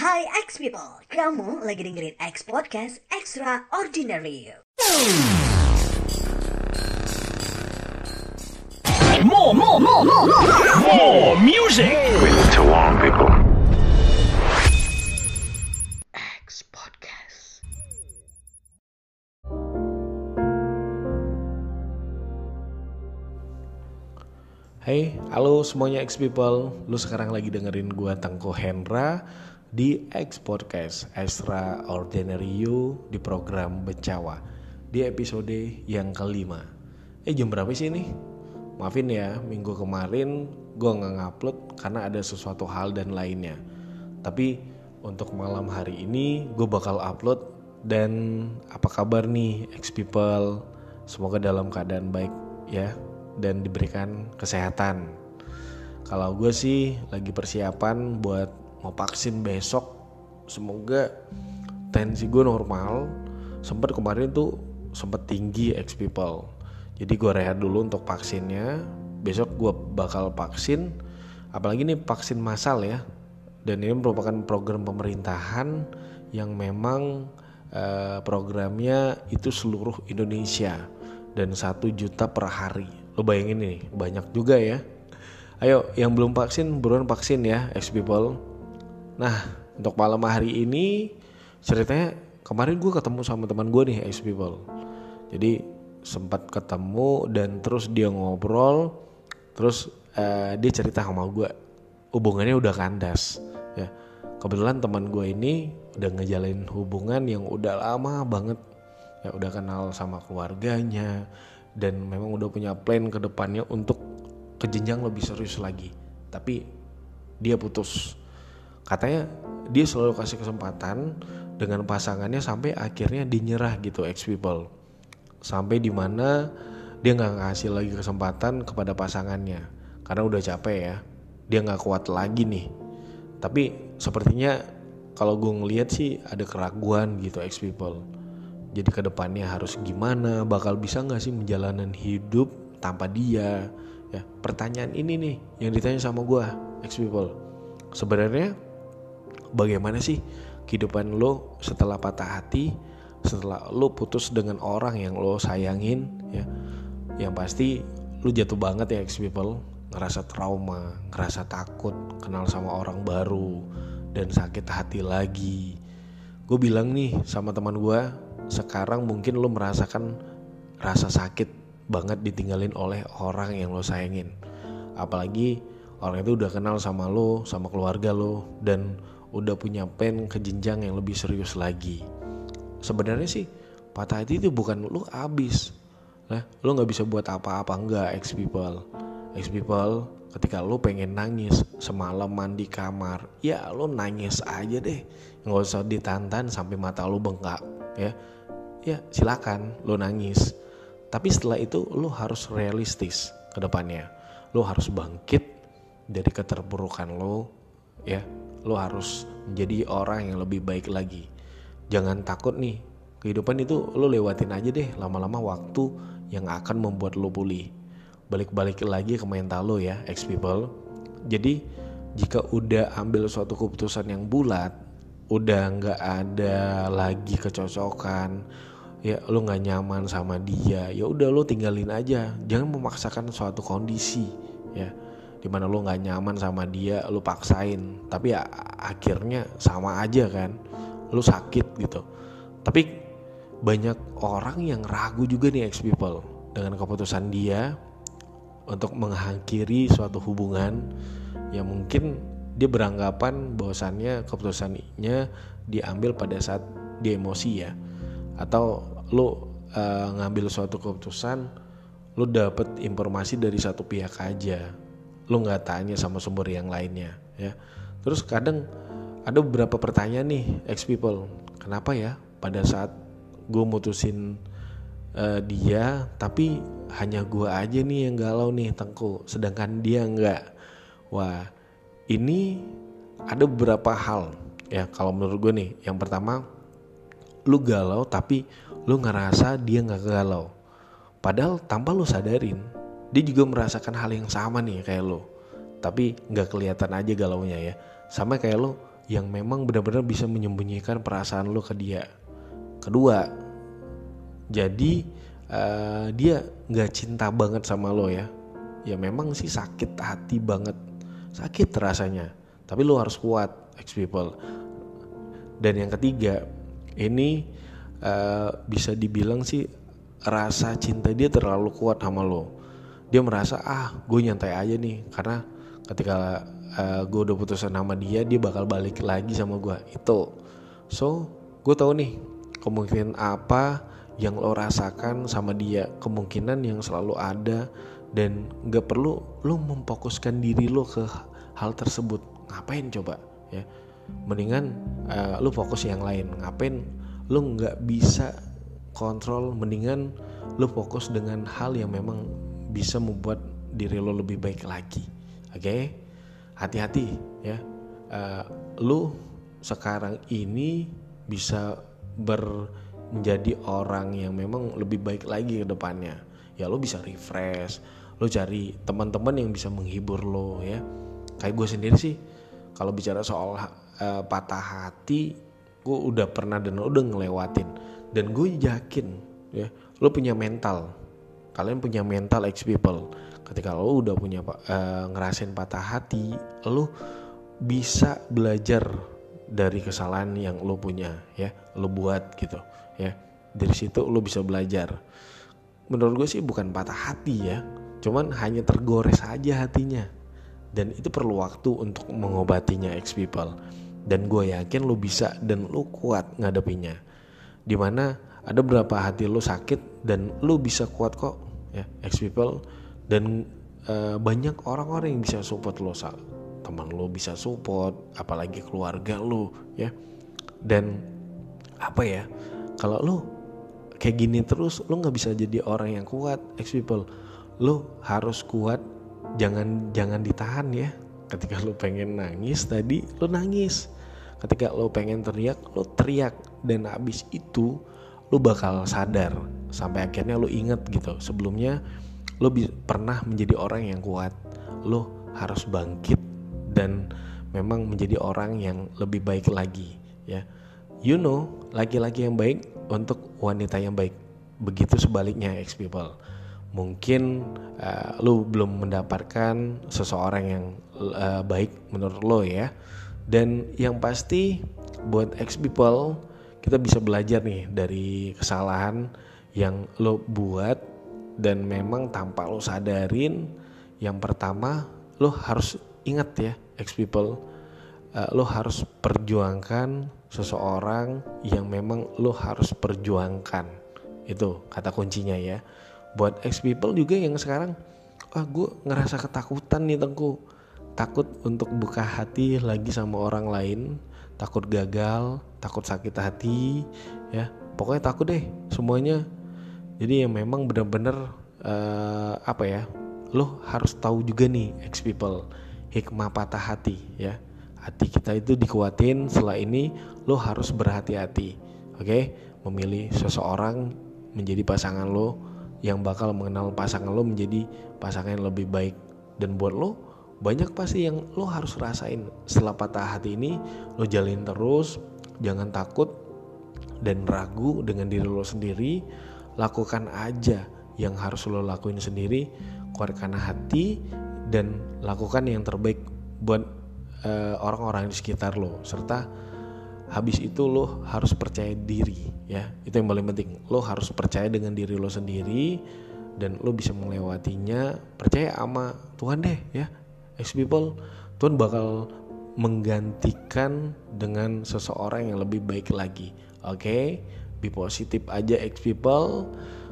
Hai X people, kamu lagi dengerin X Podcast Extraordinary. More, more, more, more, more, more music. We need to warn people. X Podcast. Hey, halo semuanya X People. Lu sekarang lagi dengerin gua Tangko Hendra di X Podcast Extraordinary You di program Becawa di episode yang kelima. Eh jam berapa sih ini? Maafin ya, minggu kemarin gua nggak ngupload karena ada sesuatu hal dan lainnya. Tapi untuk malam hari ini gue bakal upload dan apa kabar nih X People? Semoga dalam keadaan baik ya dan diberikan kesehatan. Kalau gue sih lagi persiapan buat mau vaksin besok. Semoga tensi gue normal. Sempat kemarin tuh sempat tinggi X people. Jadi gue rehat dulu untuk vaksinnya. Besok gue bakal vaksin. Apalagi nih vaksin massal ya. Dan ini merupakan program pemerintahan yang memang eh, programnya itu seluruh Indonesia dan satu juta per hari lo bayangin nih banyak juga ya ayo yang belum vaksin buruan vaksin ya ex people nah untuk malam hari ini ceritanya kemarin gue ketemu sama teman gue nih ex people. Jadi sempat ketemu dan terus dia ngobrol terus eh, dia cerita sama gue hubungannya udah kandas ya. Kebetulan teman gue ini udah ngejalin hubungan yang udah lama banget ya. Udah kenal sama keluarganya dan memang udah punya plan ke depannya untuk ke jenjang lebih serius lagi. Tapi dia putus katanya dia selalu kasih kesempatan dengan pasangannya sampai akhirnya dinyerah gitu ex people. Sampai di mana dia nggak ngasih lagi kesempatan kepada pasangannya. Karena udah capek ya dia nggak kuat lagi nih. Tapi sepertinya kalau gue ngeliat sih ada keraguan gitu ex people. Jadi ke depannya harus gimana bakal bisa nggak sih menjalani hidup tanpa dia? Ya pertanyaan ini nih yang ditanya sama gue ex people. Sebenarnya bagaimana sih kehidupan lo setelah patah hati setelah lo putus dengan orang yang lo sayangin ya? Yang pasti lo jatuh banget ya ex people. Ngerasa trauma ngerasa takut kenal sama orang baru dan sakit hati lagi. Gue bilang nih sama teman gue sekarang mungkin lo merasakan rasa sakit banget ditinggalin oleh orang yang lo sayangin. Apalagi orang itu udah kenal sama lo sama keluarga lo dan udah punya pen ke jenjang yang lebih serius lagi. Sebenarnya sih patah hati itu bukan lo abis nah lo nggak bisa buat apa-apa enggak ex people. Ex people ketika lo pengen nangis semalaman di kamar ya lo nangis aja deh. Nggak usah ditantan sampai mata lo bengkak ya. Ya silakan lo nangis. Tapi setelah itu lo harus realistis ke depannya. Lo harus bangkit dari keterpurukan lo ya lo harus menjadi orang yang lebih baik lagi. Jangan takut nih kehidupan itu lo lewatin aja deh lama-lama waktu yang akan membuat lo pulih. Balik-balik lagi ke mental lo ya ex people. Jadi jika udah ambil suatu keputusan yang bulat udah nggak ada lagi kecocokan ya lo nggak nyaman sama dia ya udah lo tinggalin aja. Jangan memaksakan suatu kondisi ya di mana lo nggak nyaman sama dia lo paksain. Tapi ya akhirnya sama aja kan. Lo sakit gitu. Tapi banyak orang yang ragu juga nih ex people dengan keputusan dia untuk mengakhiri suatu hubungan yang mungkin dia beranggapan bahwasannya keputusannya diambil pada saat dia emosi ya. Atau lo uh, ngambil suatu keputusan lo dapet informasi dari satu pihak aja lo nggak tanya sama sumber yang lainnya ya. Terus kadang ada beberapa pertanyaan nih ex people kenapa ya pada saat gue mutusin uh, dia tapi hanya gue aja nih yang galau nih tengku sedangkan dia nggak. Wah ini ada beberapa hal ya kalau menurut gue nih. Yang pertama lu galau tapi lu ngerasa dia nggak galau. Padahal tanpa lu sadarin dia juga merasakan hal yang sama nih kayak lu tapi nggak kelihatan aja galaunya ya sama kayak lu yang memang benar-benar bisa menyembunyikan perasaan lo ke dia. Kedua, jadi uh, dia nggak cinta banget sama lo ya. Ya memang sih sakit hati banget, sakit rasanya. Tapi lo harus kuat, ex people. Dan yang ketiga, ini uh, bisa dibilang sih rasa cinta dia terlalu kuat sama lo. Dia merasa ah gue nyantai aja nih. Karena ketika uh, gue udah putusan sama dia dia bakal balik lagi sama gue itu. So gue tahu nih kemungkinan apa yang lo rasakan sama dia. Kemungkinan yang selalu ada. Dan gak perlu lo memfokuskan diri lo ke hal tersebut. Ngapain coba ya? Mendingan uh, lo fokus yang lain. Ngapain lo nggak bisa kontrol? Mendingan lo fokus dengan hal yang memang bisa membuat diri lo lebih baik lagi. Oke? Okay? hati-hati ya. Uh, lu sekarang ini bisa ber menjadi orang yang memang lebih baik lagi ke depannya. Ya lo bisa refresh lo cari teman-teman yang bisa menghibur lo ya. Kayak gue sendiri sih kalau bicara soal uh, patah hati gue udah pernah dan udah ngelewatin. Dan gue yakin ya lo punya mental kalian punya mental ex people. Ketika lo udah punya uh, ngerasain patah hati lo bisa belajar dari kesalahan yang lo punya ya. Lo buat gitu ya. Dari situ lo bisa belajar. Menurut gue sih bukan patah hati ya. Cuman hanya tergores aja hatinya. Dan itu perlu waktu untuk mengobatinya ex people. Dan gue yakin lo bisa dan lo kuat ngadepinya di mana ada beberapa hati lo sakit dan lo bisa kuat kok ya ex people. Dan uh, banyak orang-orang yang bisa support lo teman lo bisa support apalagi keluarga lo ya. Dan apa ya kalau lo kayak gini terus lo nggak bisa jadi orang yang kuat ex people. Lo harus kuat jangan jangan ditahan ya. Ketika lo pengen nangis tadi lo nangis. Ketika lo pengen teriak lo teriak. Dan abis itu lo bakal sadar sampai akhirnya lo inget gitu. Sebelumnya lo pernah menjadi orang yang kuat. Lo harus bangkit dan memang menjadi orang yang lebih baik lagi ya. You know laki-laki yang baik untuk wanita yang baik. Begitu sebaliknya ex people. Mungkin uh, lo belum mendapatkan seseorang yang uh, baik menurut lo ya. Dan yang pasti buat ex people kita bisa belajar nih dari kesalahan yang lo buat dan memang tanpa lo sadarin yang pertama lo harus ingat ya ex people uh, lo harus perjuangkan seseorang yang memang lo harus perjuangkan. Itu kata kuncinya ya. Buat ex people juga yang sekarang ah gue ngerasa ketakutan nih tengku. Takut untuk buka hati lagi sama orang lain takut gagal takut sakit hati ya. Pokoknya takut deh semuanya jadi yang memang benar-benar uh, apa ya lo harus tahu juga nih ex people hikmah patah hati ya. Hati kita itu dikuatin setelah ini lo harus berhati-hati oke? Okay? memilih seseorang menjadi pasangan lo yang bakal mengenal pasangan lo menjadi pasangan yang lebih baik. Dan buat lo banyak pasti yang lo harus rasain. Setelah patah hati ini lo jalin terus jangan takut dan ragu dengan diri lo sendiri lakukan aja yang harus lo lakuin sendiri keluarkan hati dan lakukan yang terbaik buat uh, orang-orang di sekitar lo. Serta habis itu lo harus percaya diri ya. Itu yang paling penting. Lo harus percaya dengan diri lo sendiri dan lo bisa melewatinya. Percaya sama Tuhan deh ya. Ex people Tuhan bakal menggantikan dengan seseorang yang lebih baik lagi. Oke? okay? Be positif aja ex people.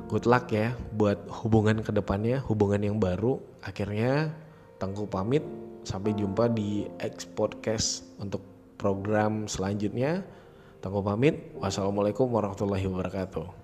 Good luck ya buat hubungan ke depannya hubungan yang baru. Akhirnya tangguh pamit. Sampai jumpa di X Podcast untuk program selanjutnya. Tangguh pamit. Wassalamualaikum warahmatullahi wabarakatuh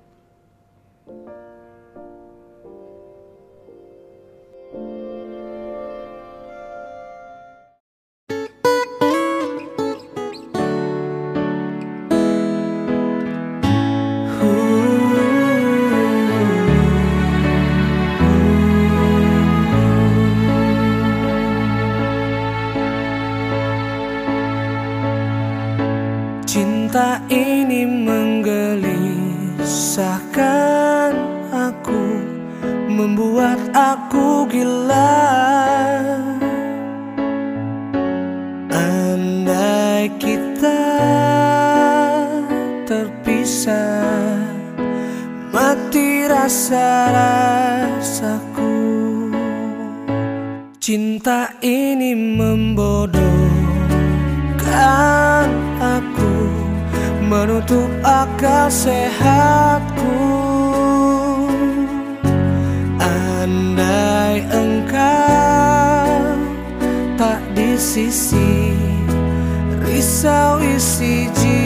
Memisahkan aku Membuat aku gila. Andai kita terpisah Mati rasa-rasaku Cinta ini membodohkan menutup akal sehatku. Andai engkau tak di sisi Risau isi jiwa